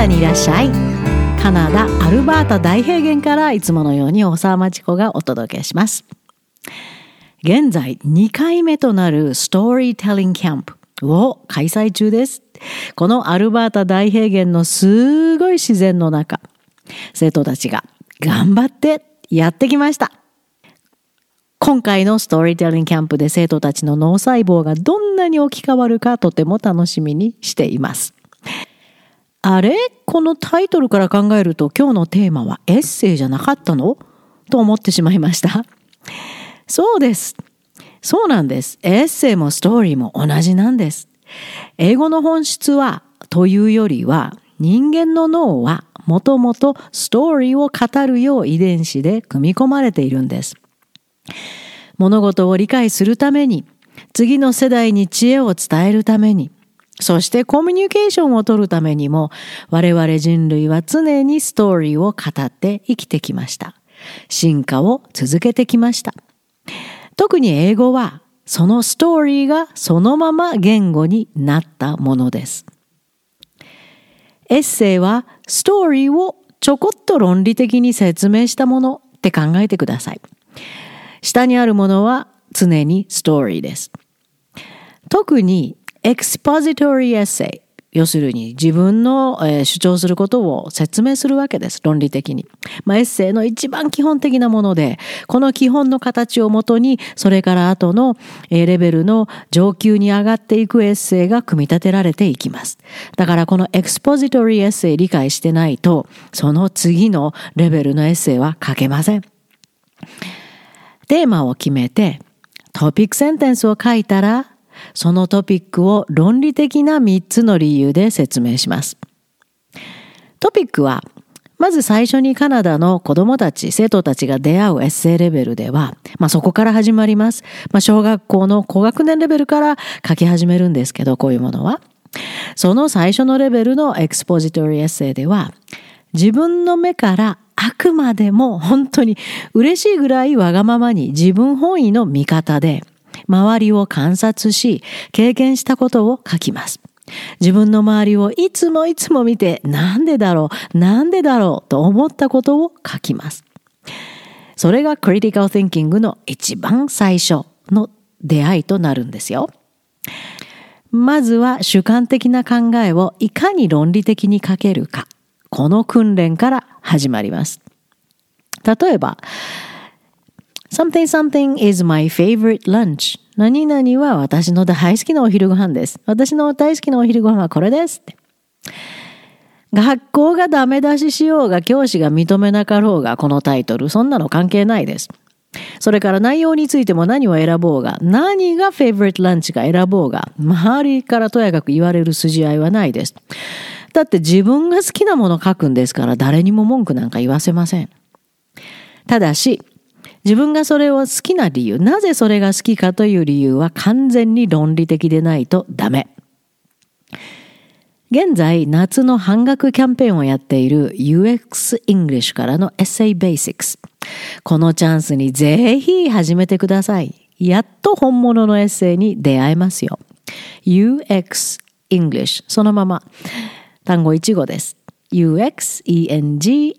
ダにいらっしゃい。カナダアルバータ大平原からいつものように大沢町子がお届けします。現在2回目となるストーリーテリングキャンプを開催中です。このアルバータ大平原のすごい自然の中生徒たちが頑張ってやってきました。今回のストーリーテリングキャンプで生徒たちの脳細胞がどんなに置き換わるかとても楽しみにしています。あれ？このタイトルから考えると今日のテーマはエッセイじゃなかったの？と思ってしまいました。そうです。そうなんです。エッセイもストーリーも同じなんです。英語の本質はというよりは人間の脳はもともとストーリーを語るよう遺伝子で組み込まれているんです。物事を理解するために次の世代に知恵を伝えるためにそしてコミュニケーションを取るためにも我々人類は常にストーリーを語って生きてきました。進化を続けてきました。特に英語はそのストーリーがそのまま言語になったものです。エッセイはストーリーをちょこっと論理的に説明したものって考えてください。下にあるものは常にストーリーです。特に expository essay 要するに自分の、主張することを説明するわけです。論理的に。まあ、エッセイの一番基本的なもので、この基本の形をもとに、それから後の、レベルの上級に上がっていくエッセイが組み立てられていきます。だからこのエクスポジトリーエッセイ理解してないと、その次のレベルのエッセイは書けません。テーマを決めて、トピックセンテンスを書いたら、そのトピックを論理的な3つの理由で説明します。トピックは、まず最初にカナダの子供たち、生徒たちが出会うエッセイレベルでは、まあそこから始まります。まあ小学校の高学年レベルから書き始めるんですけど、こういうものは。その最初のレベルのエクスポジトリーエッセイでは、自分の目からあくまでも本当に嬉しいぐらいわがままに自分本位の見方で、周りを観察し、経験したことを書きます。自分の周りをいつもいつも見て、なんでだろう、なんでだろうと思ったことを書きます。それがクリティカル・ティンキングの一番最初の出会いとなるんですよ。まずは主観的な考えをいかに論理的に書けるか。この訓練から始まります。例えば、something something is my favorite lunch 何々は私の大好きなお昼ご飯です。私の大好きなお昼ご飯はこれですって。学校がダメ出ししようが教師が認めなかろうがこのタイトル、そんなの関係ないです。それから内容についても何を選ぼうが、何がフェイブリットランチか選ぼうが、周りからとやかく言われる筋合いはないです。だって自分が好きなもの書くんですから誰にも文句なんか言わせません。ただし、自分がそれを好きな理由、なぜそれが好きかという理由は完全に論理的でないとダメ。現在、夏の半額キャンペーンをやっている UX English からの Essay Basics。このチャンスにぜひ始めてください。やっと本物のエッセイに出会えますよ。UX English そのまま。単語1語です。UX, E-N-G-L-I-S-H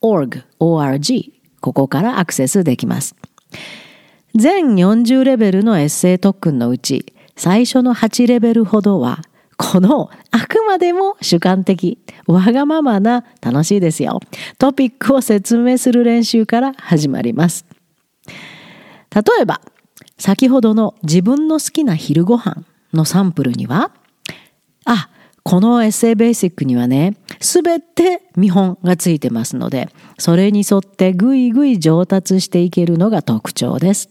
org ここからアクセスできます。全40レベルのエッセイ特訓のうち最初の8レベルほどはこのあくまでも主観的、わがままな楽しいですよ。トピックを説明する練習から始まります。例えば、先ほどの自分の好きな昼ご飯のサンプルには、このエッセイベーシックにはね、すべて見本がついてますので、それに沿ってぐいぐい上達していけるのが特徴です。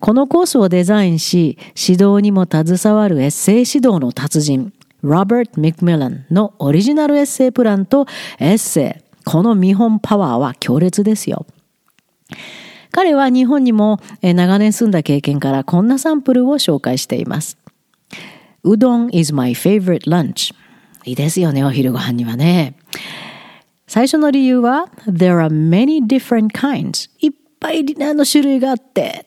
このコースをデザインし、指導にも携わるエッセイ指導の達人、ロバート・ミックミランのオリジナルエッセイプランとエッセイ、この見本パワーは強烈ですよ。彼は日本にも長年住んだ経験からこんなサンプルを紹介しています。うどん is my favorite lunch. いいですよね、お昼ご飯にはね。最初の理由は、there are many different kinds. いっぱいの種類があって、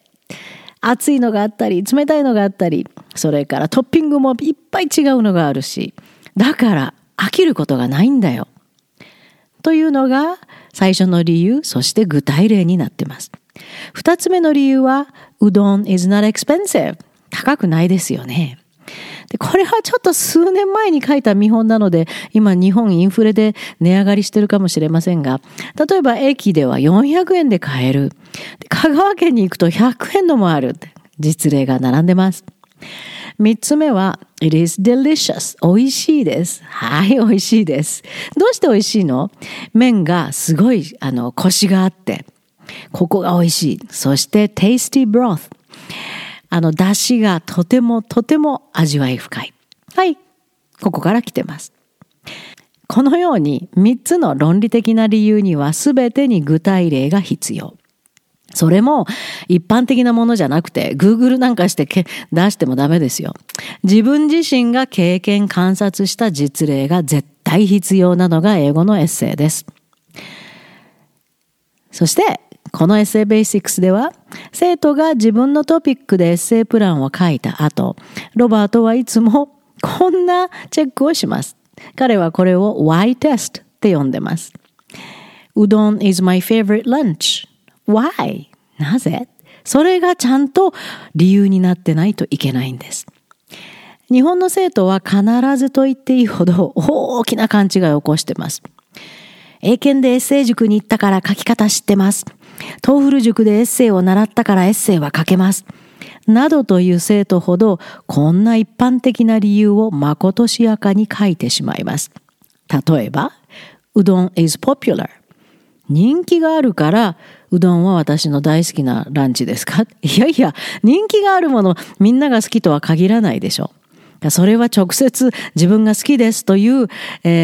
熱いのがあったり、冷たいのがあったり、それからトッピングもいっぱい違うのがあるし、だから飽きることがないんだよ。というのが最初の理由、そして具体例になってます。二つ目の理由は、うどん is not expensive。高くないですよね。でこれはちょっと数年前に書いた見本なので今日本インフレで値上がりしてるかもしれませんが例えば駅では400円で買える。香川県に行くと100円のもある。実例が並んでます。三つ目は It is delicious. 美味しいです。はい美味しいです。どうして美味しいの？麺がすごいあのコシがあって。ここが美味しい。そして tasty broth あの、出汁がとてもとても味わい深い。はい。ここから来てます。このように3つの論理的な理由には全てに具体例が必要。それも一般的なものじゃなくて Google なんかして出してもダメですよ。自分自身が経験観察した実例が絶対必要なのが英語のエッセイです。そしてこのエッセイベーシックスでは、生徒が自分のトピックでエッセイプランを書いた後、ロバートはいつもこんなチェックをします。彼はこれを Why test って呼んでます。うどん is my favorite lunch. Why? なぜ？それがちゃんと理由になってないといけないんです。日本の生徒は必ずと言っていいほど大きな勘違いを起こしてます。英検でエッセイ塾に行ったから書き方知ってます。 TOEFL 塾でエッセイを習ったからエッセイは書けます。などという生徒ほど、こんな一般的な理由をまことしやかに書いてしまいます。例えば、うどん is popular。人気があるから、うどんは私の大好きなランチですか？いやいや、人気があるもの、みんなが好きとは限らないでしょう。それは直接自分が好きですという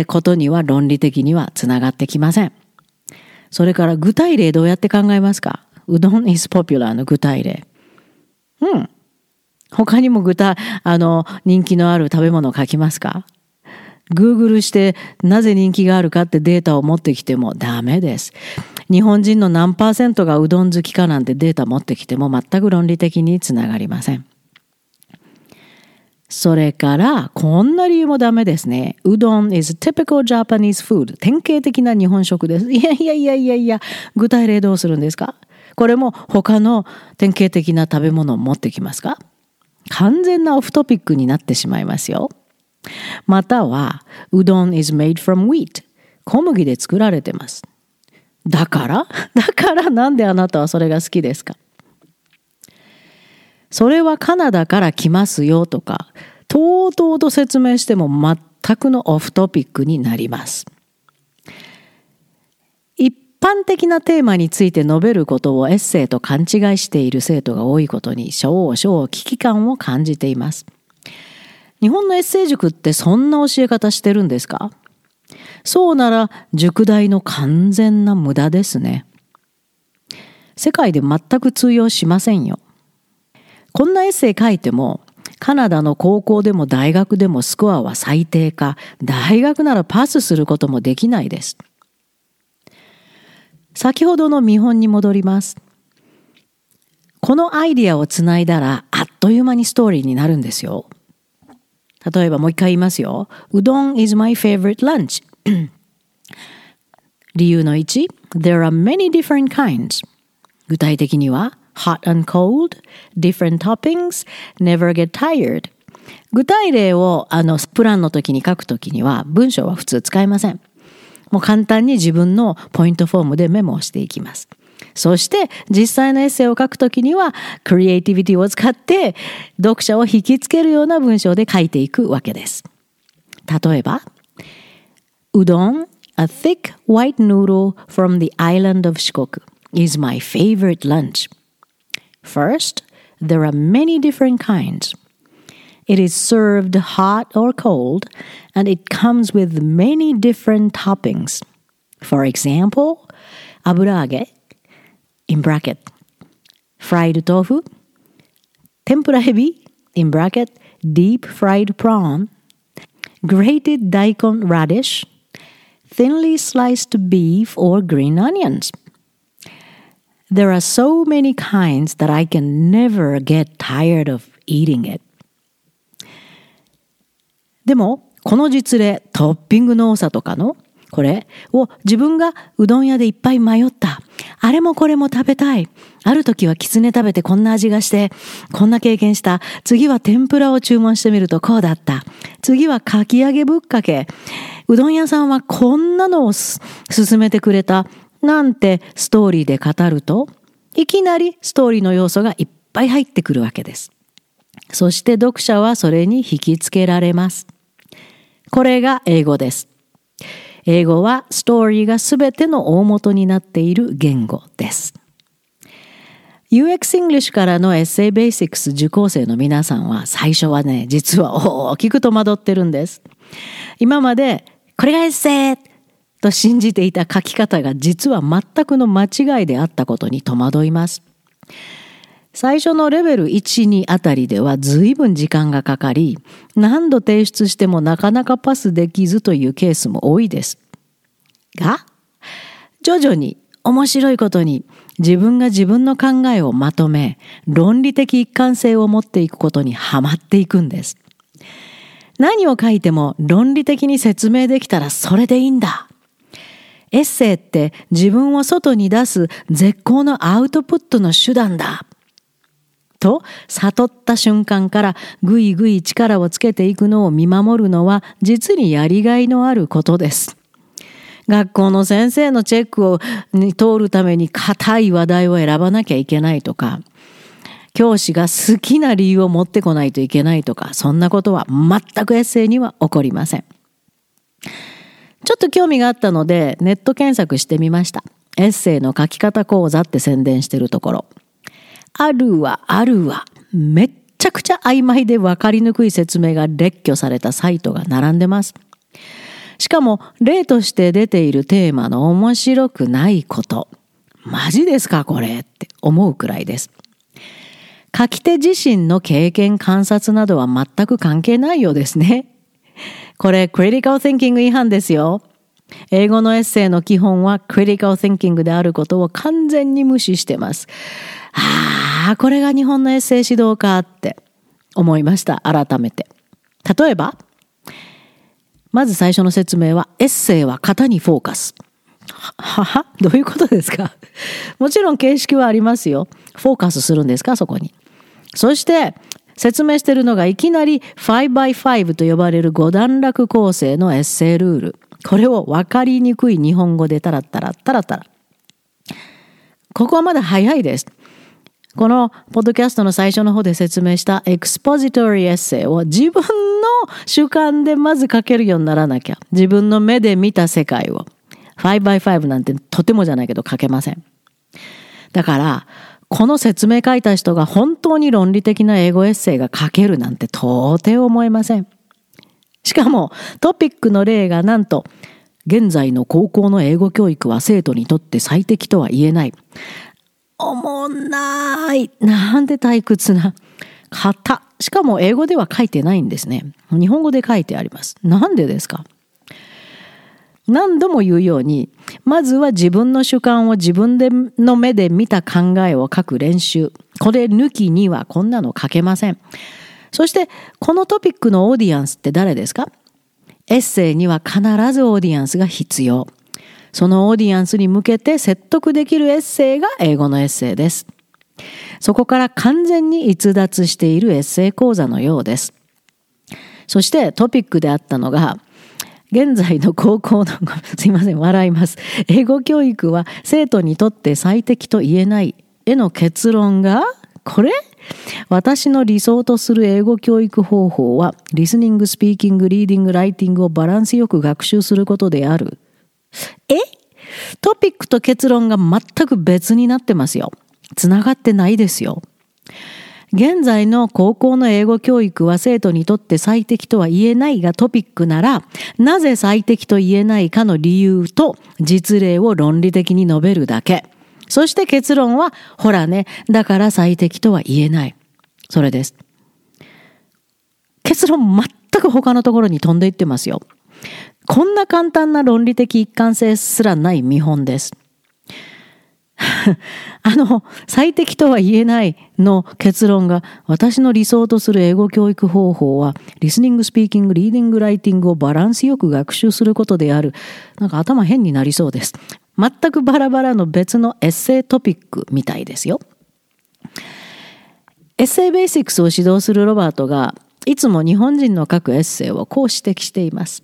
ことには論理的にはつながってきません。それから具体例どうやって考えますか？うどん is popular の具体例。うん。他にも具体、あの、人気のある食べ物を書きますか？Google してなぜ人気があるかってデータを持ってきてもダメです。日本人の何パーセントがうどん好きかなんてデータ持ってきても全く論理的につながりません。それから、こんな理由もダメですね。うどん is typical Japanese food. 典型的な日本食です。いやいやいやいやいや、具体例どうするんですか？これも他の典型的な食べ物を持ってきますか？完全なオフトピックになってしまいますよ。または、うどん is made from wheat. 小麦で作られてます。だから？だからなんであなたはそれが好きですか？それはカナダから来ますよとか、とうとうと説明しても全くのオフトピックになります。一般的なテーマについて述べることをエッセイと勘違いしている生徒が多いことに少々危機感を感じています。日本のエッセイ塾ってそんな教え方してるんですか？そうなら塾代の完全な無駄ですね。世界で全く通用しませんよ。こんなエッセイ書いても、カナダの高校でも大学でもスコアは最低か、大学ならパスすることもできないです。先ほどの見本に戻ります。このアイディアをつないだら、あっという間にストーリーになるんですよ。例えばもう一回言いますよ。うどん is my favorite lunch. 理由の1、There are many different kinds. 具体的には、hot and cold, different toppings, never get tired. 具体例をあのプランの時に書く時には文章は普通使いません。もう簡単に自分のポイントフォームでメモをしていきます。そして実際のエッセイを書くときにはクリエイティビティを使って読者を引きつけるような文章で書いていくわけです。例えば、うどん a thick white noodle from the island of Shikoku is my favorite lunch. First, there are many different kinds. It is served hot or cold, and it comes with many different toppings. For example, aburaage, in bracket, fried tofu, tempura hebi, in bracket, deep fried prawn, grated daikon radish, thinly sliced beef or green onions. There are so many kinds that I can never get tired of eating it. でも、この実例、トッピングの多さとかの、これを自分がうどん屋でいっぱい迷った。あれもこれも食べたい。ある時はキツネ食べてこんな味がして、こんな経験した。次は天ぷらを注文してみるとこうだった。次はかき揚げぶっかけ。うどん屋さんはこんなのをす勧めてくれた。なんてストーリーで語ると、いきなりストーリーの要素がいっぱい入ってくるわけです。そして読者はそれに引きつけられます。これが英語です。英語はストーリーがすべての大元になっている言語です。UX English からのエッセイベーシックス受講生の皆さんは最初はね、実は大きく戸惑ってるんです。今まで、これがエッセイと信じていた書き方が実は全くの間違いであったことに戸惑います。最初のレベル1、2あたりでは随分時間がかかり、何度提出してもなかなかパスできずというケースも多いです。が、徐々に面白いことに自分が自分の考えをまとめ、論理的一貫性を持っていくことにはまっていくんです。何を書いても論理的に説明できたらそれでいいんだ。エッセイって自分を外に出す絶好のアウトプットの手段だ。と悟った瞬間からぐいぐい力をつけていくのを見守るのは実にやりがいのあることです。学校の先生のチェックを通るために硬い話題を選ばなきゃいけないとか、教師が好きな理由を持ってこないといけないとか、そんなことは全くエッセイには起こりません。ちょっと興味があったのでネット検索してみました。エッセイの書き方講座って宣伝してるところ。あるわ、あるわ。めっちゃくちゃ曖昧で分かりにくい説明が列挙されたサイトが並んでます。しかも、例として出ているテーマの面白くないこと。マジですかこれって思うくらいです。書き手自身の経験観察などは全く関係ないようですね。これ、クリティカル・ティンキング違反ですよ。英語のエッセイの基本はクリティカル・ティンキングであることを完全に無視してます。ああ、これが日本のエッセイ指導かって思いました。改めて。例えば、まず最初の説明は、エッセイは型にフォーカス。ははどういうことですか？もちろん形式はありますよ。フォーカスするんですか？そこに。そして、説明しているのがいきなり 5x5 と呼ばれる5段落構成のエッセイルール。これを分かりにくい日本語でタラッタラッタラッタラ。ここはまだ早いです。このポッドキャストの最初の方で説明したエクスポジトリーエッセイを自分の主観でまず書けるようにならなきゃ。自分の目で見た世界を。5x5 なんてとてもじゃないけど書けません。だから、この説明書いた人が本当に論理的な英語エッセイが書けるなんて到底思えません。しかもトピックの例がなんと現在の高校の英語教育は生徒にとって最適とは言えない。おもんない。なんて退屈な。型。しかも英語では書いてないんですね。日本語で書いてあります。なんでですか？何度も言うように、まずは自分の主観を自分での目で見た考えを書く練習。これ抜きにはこんなの書けません。そして、このトピックのオーディエンスって誰ですか？エッセイには必ずオーディエンスが必要。そのオーディエンスに向けて説得できるエッセイが英語のエッセイです。そこから完全に逸脱しているエッセイ講座のようです。そしてトピックであったのが、現在の高校の、すいません、笑います。英語教育は生徒にとって最適と言えないへの結論が、これ？私の理想とする英語教育方法は、リスニング、スピーキング、リーディング、ライティングをバランスよく学習することである。え？トピックと結論が全く別になってますよ。つながってないですよ。現在の高校の英語教育は生徒にとって最適とは言えないがトピックなら、なぜ最適と言えないかの理由と実例を論理的に述べるだけ。そして結論は、ほらね、だから最適とは言えない。それです。結論全く他のところに飛んでいってますよ。こんな簡単な論理的一貫性すらない見本です。あの、最適とは言えないの結論が、私の理想とする英語教育方法は、リスニング、スピーキング、リーディング、ライティングをバランスよく学習することである。なんか頭変になりそうです。全くバラバラの別のエッセイトピックみたいですよ。エッセイベーシックスを指導するロバートが、いつも日本人の書くエッセイをこう指摘しています。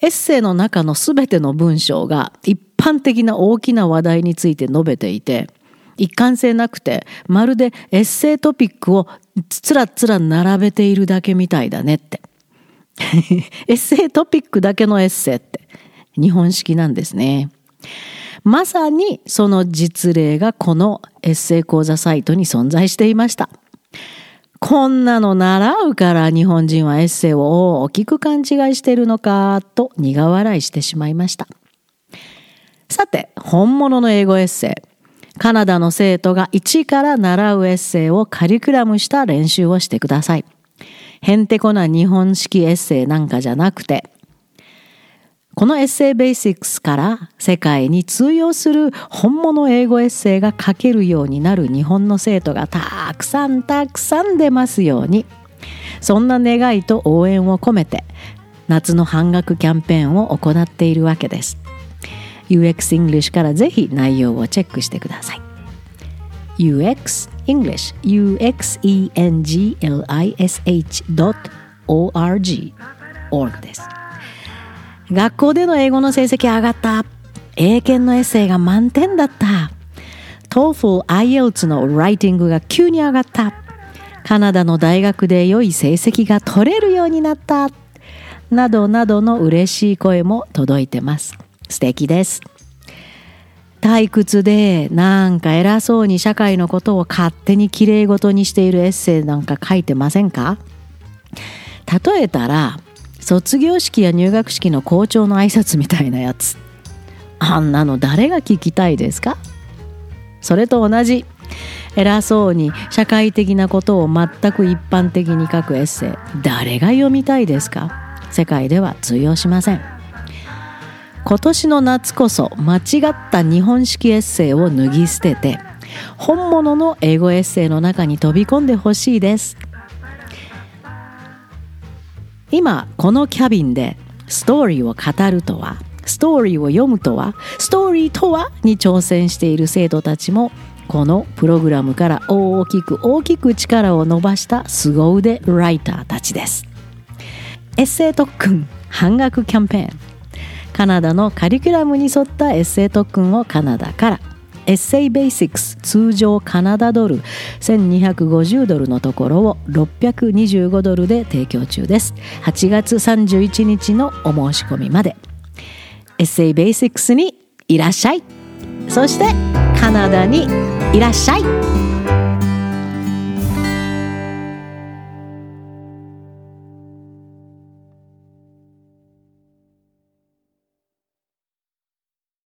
エッセイの中のすべての文章が一般的な大きな話題について述べていて、一貫性なくて、まるでエッセイトピックをつらつら並べているだけみたいだねって。エッセイトピックだけのエッセイって日本式なんですね。まさにその実例がこのエッセイ講座サイトに存在していました。こんなの習うから日本人はエッセイを大きく勘違いしてるのかと苦笑いしてしまいました。さて、本物の英語エッセイ。カナダの生徒が一から習うエッセイをカリキュラムした練習をしてください。へんてこな日本式エッセイなんかじゃなくて、このエッセイベーシックスから世界に通用する本物英語エッセイが書けるようになる日本の生徒がたくさんたくさん出ますようにそんな願いと応援を込めて夏の半額キャンペーンを行っているわけです UX English からぜひ内容をチェックしてください UX English UXENGLISH.org org です学校での英語の成績上がった。英検のエッセイが満点だった。TOEFL、IELTS のライティングが急に上がった。カナダの大学で良い成績が取れるようになった。などなどの嬉しい声も届いてます。素敵です。退屈でなんか偉そうに社会のことを勝手にきれいごとにしているエッセイなんか書いてませんか？例えたら卒業式や入学式の校長の挨拶みたいなやつ。あんなの誰が聞きたいですか？それと同じ。偉そうに社会的なことを全く一般的に書くエッセイ誰が読みたいですか？世界では通用しません。今年の夏こそ間違った日本式エッセイを脱ぎ捨てて本物の英語エッセイの中に飛び込んでほしいです。今このキャビンでストーリーを語るとはストーリーを読むとはストーリーとはに挑戦している生徒たちもこのプログラムから大きく大きく力を伸ばした凄腕ライターたちです。エッセイ特訓半額キャンペーン。カナダのカリキュラムに沿ったエッセイ特訓をカナダから。エッセイベーシックス通常カナダドル。1250ドルのところを625ドルで提供中です。8月31日のお申し込みまで。エッセイベーシックスにいらっしゃい。そしてカナダにいらっしゃい。